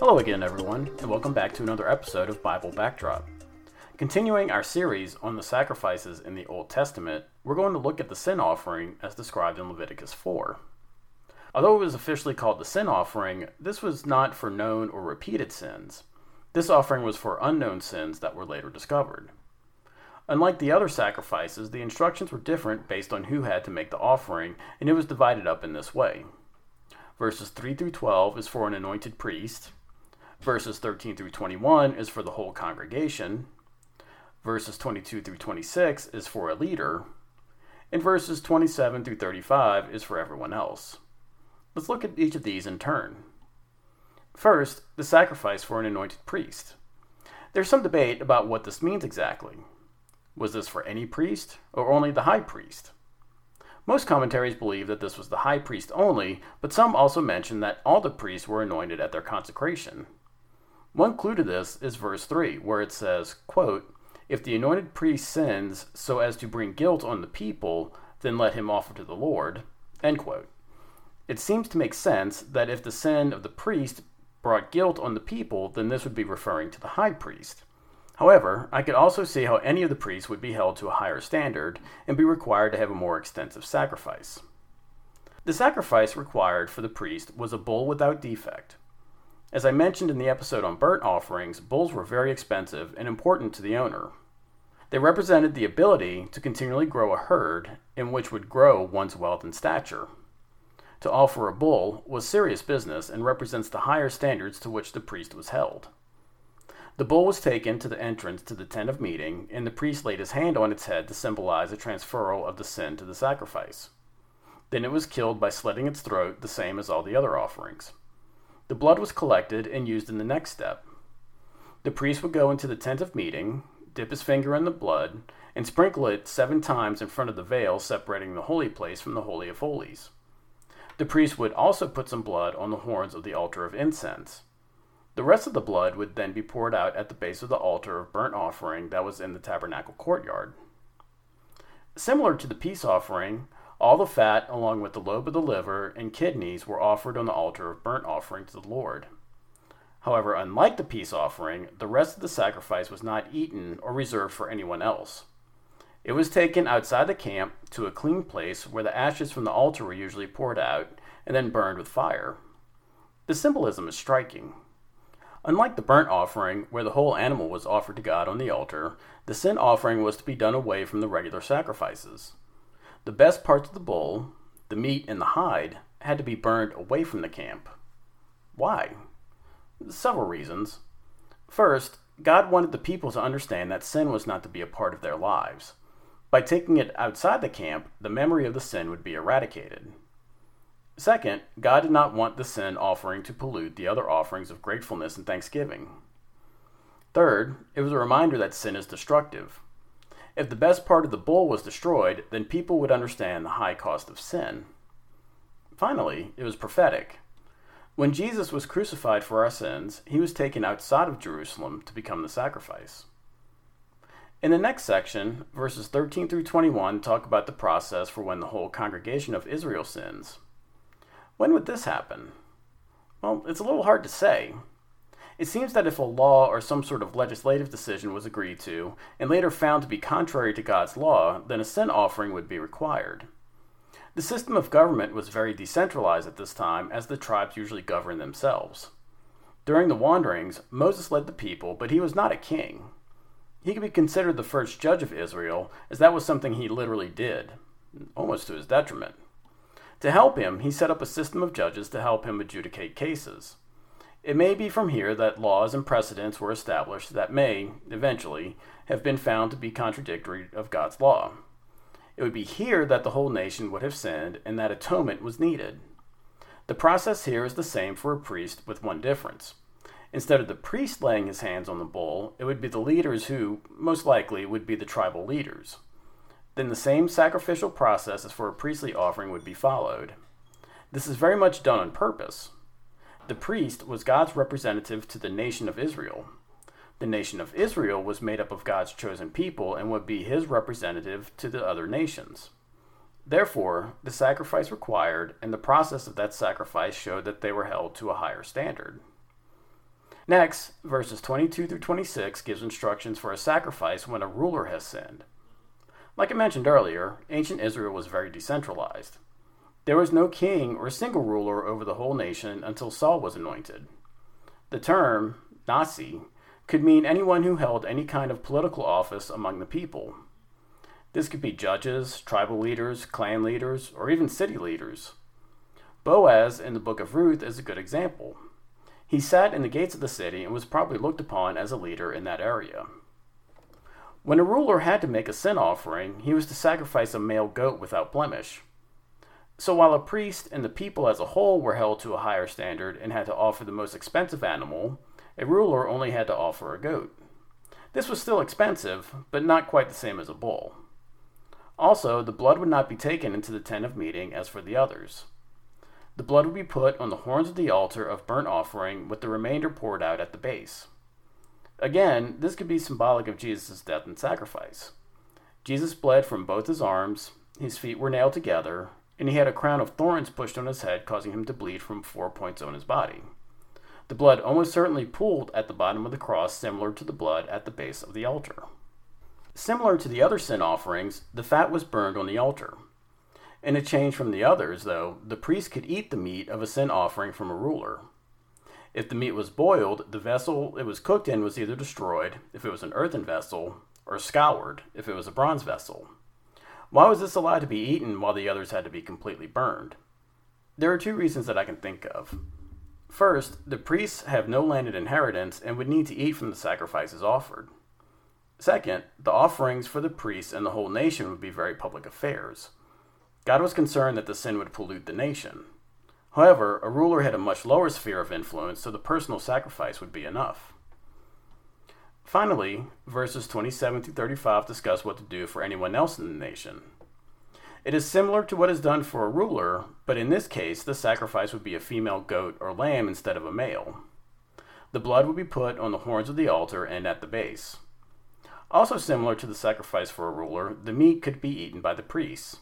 Hello again, everyone, and welcome back to another episode of Bible Backdrop. Continuing our series on the sacrifices in the Old Testament, we're going to look at the sin offering as described in Leviticus 4. Although it was officially called the sin offering, this was not for known or repeated sins. This offering was for unknown sins that were later discovered. Unlike the other sacrifices, the instructions were different based on who had to make the offering, and it was divided up in this way. Verses 3 through 12 is for an anointed priest. Verses 13 through 21 is for the whole congregation. Verses 22 through 26 is for a leader. And verses 27 through 35 is for everyone else. Let's look at each of these in turn. First, the sacrifice for an anointed priest. There's some debate about what this means exactly. Was this for any priest, or only the high priest? Most commentaries believe that this was the high priest only, but some also mention that all the priests were anointed at their consecration. One clue to this is verse 3, where it says, quote, If the anointed priest sins so as to bring guilt on the people, then let him offer to the Lord. End quote. It seems to make sense that if the sin of the priest brought guilt on the people, then this would be referring to the high priest. However, I could also see how any of the priests would be held to a higher standard and be required to have a more extensive sacrifice. The sacrifice required for the priest was a bull without defect. As I mentioned in the episode on burnt offerings, bulls were very expensive and important to the owner. They represented the ability to continually grow a herd in which would grow one's wealth and stature. To offer a bull was serious business and represents the higher standards to which the priest was held. The bull was taken to the entrance to the tent of meeting, and the priest laid his hand on its head to symbolize a transferal of the sin to the sacrifice. Then it was killed by slitting its throat, the same as all the other offerings. The blood was collected and used in the next step. The priest would go into the tent of meeting, dip his finger in the blood, and sprinkle it seven times in front of the veil separating the holy place from the Holy of Holies. The priest would also put some blood on the horns of the altar of incense. The rest of the blood would then be poured out at the base of the altar of burnt offering that was in the tabernacle courtyard. Similar to the peace offering, all the fat, along with the lobe of the liver and kidneys, were offered on the altar of burnt offering to the Lord. However, unlike the peace offering, the rest of the sacrifice was not eaten or reserved for anyone else. It was taken outside the camp to a clean place where the ashes from the altar were usually poured out and then burned with fire. The symbolism is striking. Unlike the burnt offering, where the whole animal was offered to God on the altar, the sin offering was to be done away from the regular sacrifices. The best parts of the bull, the meat and the hide, had to be burned away from the camp. Why? Several reasons. First, God wanted the people to understand that sin was not to be a part of their lives. By taking it outside the camp, the memory of the sin would be eradicated. Second, God did not want the sin offering to pollute the other offerings of gratefulness and thanksgiving. Third, it was a reminder that sin is destructive. If the best part of the bull was destroyed, then people would understand the high cost of sin. Finally, it was prophetic. When Jesus was crucified for our sins, he was taken outside of Jerusalem to become the sacrifice. In the next section, verses 13 through 21 talk about the process for when the whole congregation of Israel sins. When would this happen? Well, it's a little hard to say. It seems that if a law or some sort of legislative decision was agreed to and later found to be contrary to God's law, then a sin offering would be required. The system of government was very decentralized at this time, as the tribes usually governed themselves. During the wanderings, Moses led the people, but he was not a king. He could be considered the first judge of Israel, as that was something he literally did, almost to his detriment. To help him, he set up a system of judges to help him adjudicate cases. It may be from here that laws and precedents were established that may, eventually, have been found to be contradictory of God's law. It would be here that the whole nation would have sinned and that atonement was needed. The process here is the same for a priest with one difference. Instead of the priest laying his hands on the bull, it would be the leaders who, most likely, would be the tribal leaders then the same sacrificial process as for a priestly offering would be followed. This is very much done on purpose. The priest was God's representative to the nation of Israel. The nation of Israel was made up of God's chosen people and would be his representative to the other nations. Therefore, the sacrifice required and the process of that sacrifice showed that they were held to a higher standard. Next, verses 22 through 26 gives instructions for a sacrifice when a ruler has sinned. Like I mentioned earlier, ancient Israel was very decentralized. There was no king or single ruler over the whole nation until Saul was anointed. The term, Nasi, could mean anyone who held any kind of political office among the people. This could be judges, tribal leaders, clan leaders, or even city leaders. Boaz in the book of Ruth is a good example. He sat in the gates of the city and was probably looked upon as a leader in that area. When a ruler had to make a sin offering, he was to sacrifice a male goat without blemish. So while a priest and the people as a whole were held to a higher standard and had to offer the most expensive animal, a ruler only had to offer a goat. This was still expensive, but not quite the same as a bull. Also, the blood would not be taken into the tent of meeting as for the others. The blood would be put on the horns of the altar of burnt offering, with the remainder poured out at the base. Again, this could be symbolic of Jesus' death and sacrifice. Jesus bled from both his arms, his feet were nailed together, and he had a crown of thorns pushed on his head, causing him to bleed from four points on his body. The blood almost certainly pooled at the bottom of the cross, similar to the blood at the base of the altar. Similar to the other sin offerings, the fat was burned on the altar. In a change from the others, though, the priest could eat the meat of a sin offering from a ruler. If the meat was boiled, the vessel it was cooked in was either destroyed, if it was an earthen vessel, or scoured, if it was a bronze vessel. Why was this allowed to be eaten while the others had to be completely burned? There are two reasons that I can think of. First, the priests have no landed inheritance and would need to eat from the sacrifices offered. Second, the offerings for the priests and the whole nation would be very public affairs. God was concerned that the sin would pollute the nation. However, a ruler had a much lower sphere of influence, so the personal sacrifice would be enough. Finally, verses 27 through 35 discuss what to do for anyone else in the nation. It is similar to what is done for a ruler, but in this case, the sacrifice would be a female goat or lamb instead of a male. The blood would be put on the horns of the altar and at the base. Also similar to the sacrifice for a ruler, the meat could be eaten by the priests.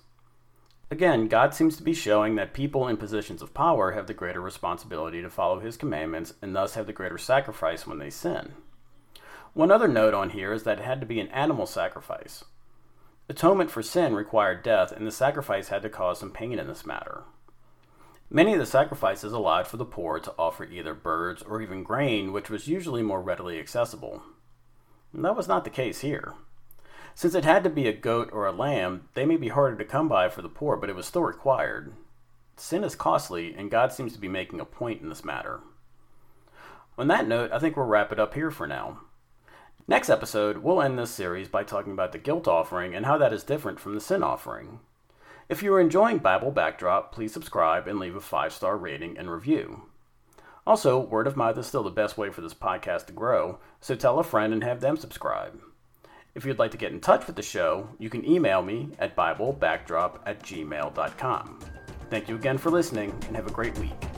Again, God seems to be showing that people in positions of power have the greater responsibility to follow his commandments and thus have the greater sacrifice when they sin. One other note on here is that it had to be an animal sacrifice. Atonement for sin required death, and the sacrifice had to cause some pain in this matter. Many of the sacrifices allowed for the poor to offer either birds or even grain, which was usually more readily accessible. And that was not the case here. Since it had to be a goat or a lamb, they may be harder to come by for the poor, but it was still required. Sin is costly, and God seems to be making a point in this matter. On that note, I think we'll wrap it up here for now. Next episode, we'll end this series by talking about the guilt offering and how that is different from the sin offering. If you are enjoying Bible Backdrop, please subscribe and leave a five star rating and review. Also, word of mouth is still the best way for this podcast to grow, so tell a friend and have them subscribe. If you'd like to get in touch with the show, you can email me at BibleBackdrop at gmail.com. Thank you again for listening and have a great week.